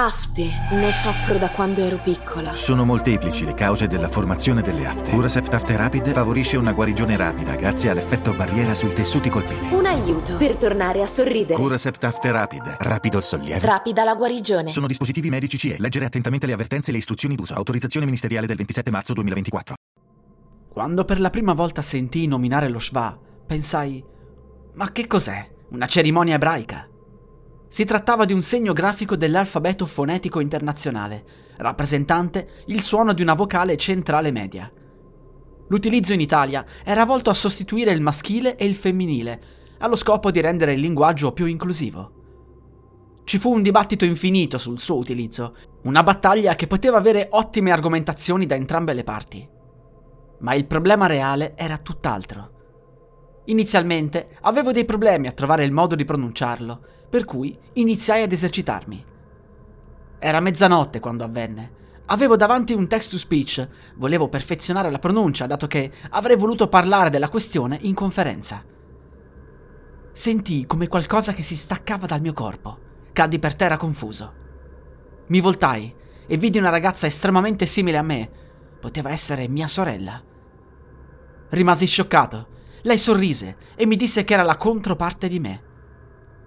Afte. Ne soffro da quando ero piccola. Sono molteplici le cause della formazione delle afte. Curasept Afte Rapid favorisce una guarigione rapida grazie all'effetto barriera sui tessuti colpiti. Un aiuto per tornare a sorridere. Curasept Afte Rapid. Rapido il sollievo. Rapida la guarigione. Sono dispositivi medici CE. Leggere attentamente le avvertenze e le istruzioni d'uso. Autorizzazione ministeriale del 27 marzo 2024. Quando per la prima volta sentii nominare lo Shva, pensai: Ma che cos'è? Una cerimonia ebraica? Si trattava di un segno grafico dell'alfabeto fonetico internazionale, rappresentante il suono di una vocale centrale media. L'utilizzo in Italia era volto a sostituire il maschile e il femminile, allo scopo di rendere il linguaggio più inclusivo. Ci fu un dibattito infinito sul suo utilizzo, una battaglia che poteva avere ottime argomentazioni da entrambe le parti. Ma il problema reale era tutt'altro. Inizialmente avevo dei problemi a trovare il modo di pronunciarlo, per cui iniziai ad esercitarmi. Era mezzanotte quando avvenne. Avevo davanti un text to speech, volevo perfezionare la pronuncia, dato che avrei voluto parlare della questione in conferenza. Sentii come qualcosa che si staccava dal mio corpo. Caddi per terra confuso. Mi voltai e vidi una ragazza estremamente simile a me. Poteva essere mia sorella. Rimasi scioccato lei sorrise e mi disse che era la controparte di me.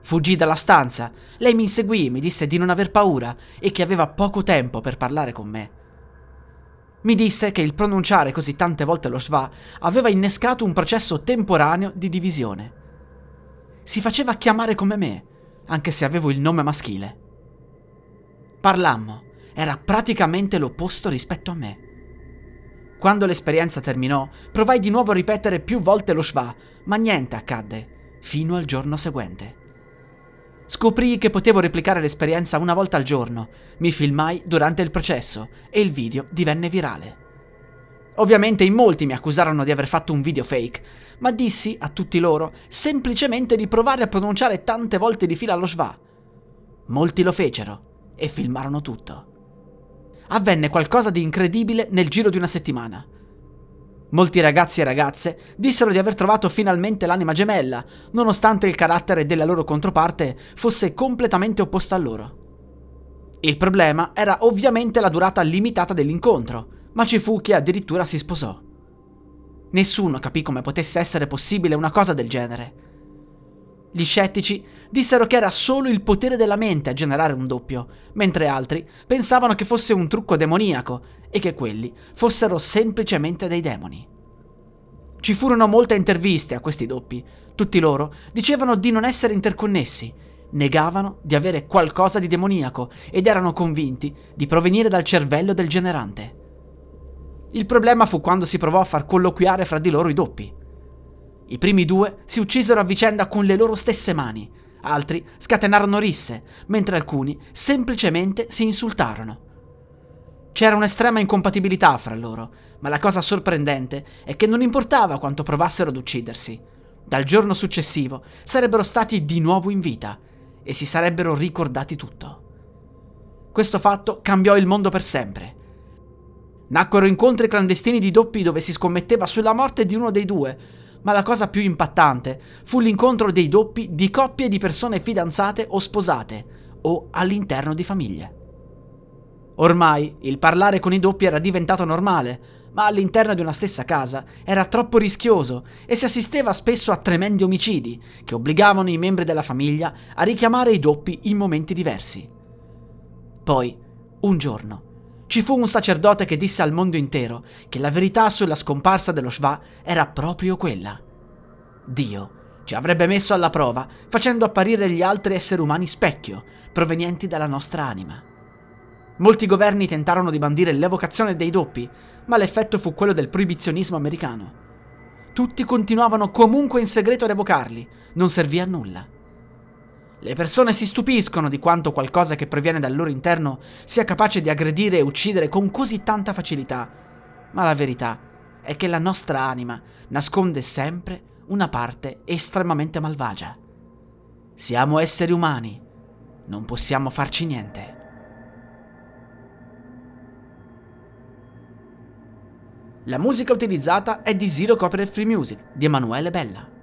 Fuggì dalla stanza, lei mi inseguì e mi disse di non aver paura e che aveva poco tempo per parlare con me. Mi disse che il pronunciare così tante volte lo schwa aveva innescato un processo temporaneo di divisione. Si faceva chiamare come me, anche se avevo il nome maschile. Parlammo, era praticamente l'opposto rispetto a me. Quando l'esperienza terminò, provai di nuovo a ripetere più volte lo schwa, ma niente accadde, fino al giorno seguente. Scoprii che potevo replicare l'esperienza una volta al giorno, mi filmai durante il processo e il video divenne virale. Ovviamente in molti mi accusarono di aver fatto un video fake, ma dissi a tutti loro semplicemente di provare a pronunciare tante volte di fila lo schwa. Molti lo fecero e filmarono tutto avvenne qualcosa di incredibile nel giro di una settimana. Molti ragazzi e ragazze dissero di aver trovato finalmente l'anima gemella, nonostante il carattere della loro controparte fosse completamente opposta a loro. Il problema era ovviamente la durata limitata dell'incontro, ma ci fu chi addirittura si sposò. Nessuno capì come potesse essere possibile una cosa del genere. Gli scettici dissero che era solo il potere della mente a generare un doppio, mentre altri pensavano che fosse un trucco demoniaco e che quelli fossero semplicemente dei demoni. Ci furono molte interviste a questi doppi. Tutti loro dicevano di non essere interconnessi, negavano di avere qualcosa di demoniaco ed erano convinti di provenire dal cervello del generante. Il problema fu quando si provò a far colloquiare fra di loro i doppi. I primi due si uccisero a vicenda con le loro stesse mani, altri scatenarono risse, mentre alcuni semplicemente si insultarono. C'era un'estrema incompatibilità fra loro, ma la cosa sorprendente è che non importava quanto provassero ad uccidersi. Dal giorno successivo sarebbero stati di nuovo in vita e si sarebbero ricordati tutto. Questo fatto cambiò il mondo per sempre. Nacquero incontri clandestini di doppi dove si scommetteva sulla morte di uno dei due, ma la cosa più impattante fu l'incontro dei doppi di coppie di persone fidanzate o sposate, o all'interno di famiglie. Ormai il parlare con i doppi era diventato normale, ma all'interno di una stessa casa era troppo rischioso e si assisteva spesso a tremendi omicidi che obbligavano i membri della famiglia a richiamare i doppi in momenti diversi. Poi, un giorno, ci fu un sacerdote che disse al mondo intero che la verità sulla scomparsa dello Shva era proprio quella. Dio ci avrebbe messo alla prova facendo apparire gli altri esseri umani specchio, provenienti dalla nostra anima. Molti governi tentarono di bandire l'evocazione dei doppi, ma l'effetto fu quello del proibizionismo americano. Tutti continuavano comunque in segreto ad evocarli, non servì a nulla. Le persone si stupiscono di quanto qualcosa che proviene dal loro interno sia capace di aggredire e uccidere con così tanta facilità, ma la verità è che la nostra anima nasconde sempre una parte estremamente malvagia. Siamo esseri umani, non possiamo farci niente. La musica utilizzata è di Zero Copyright Free Music di Emanuele Bella.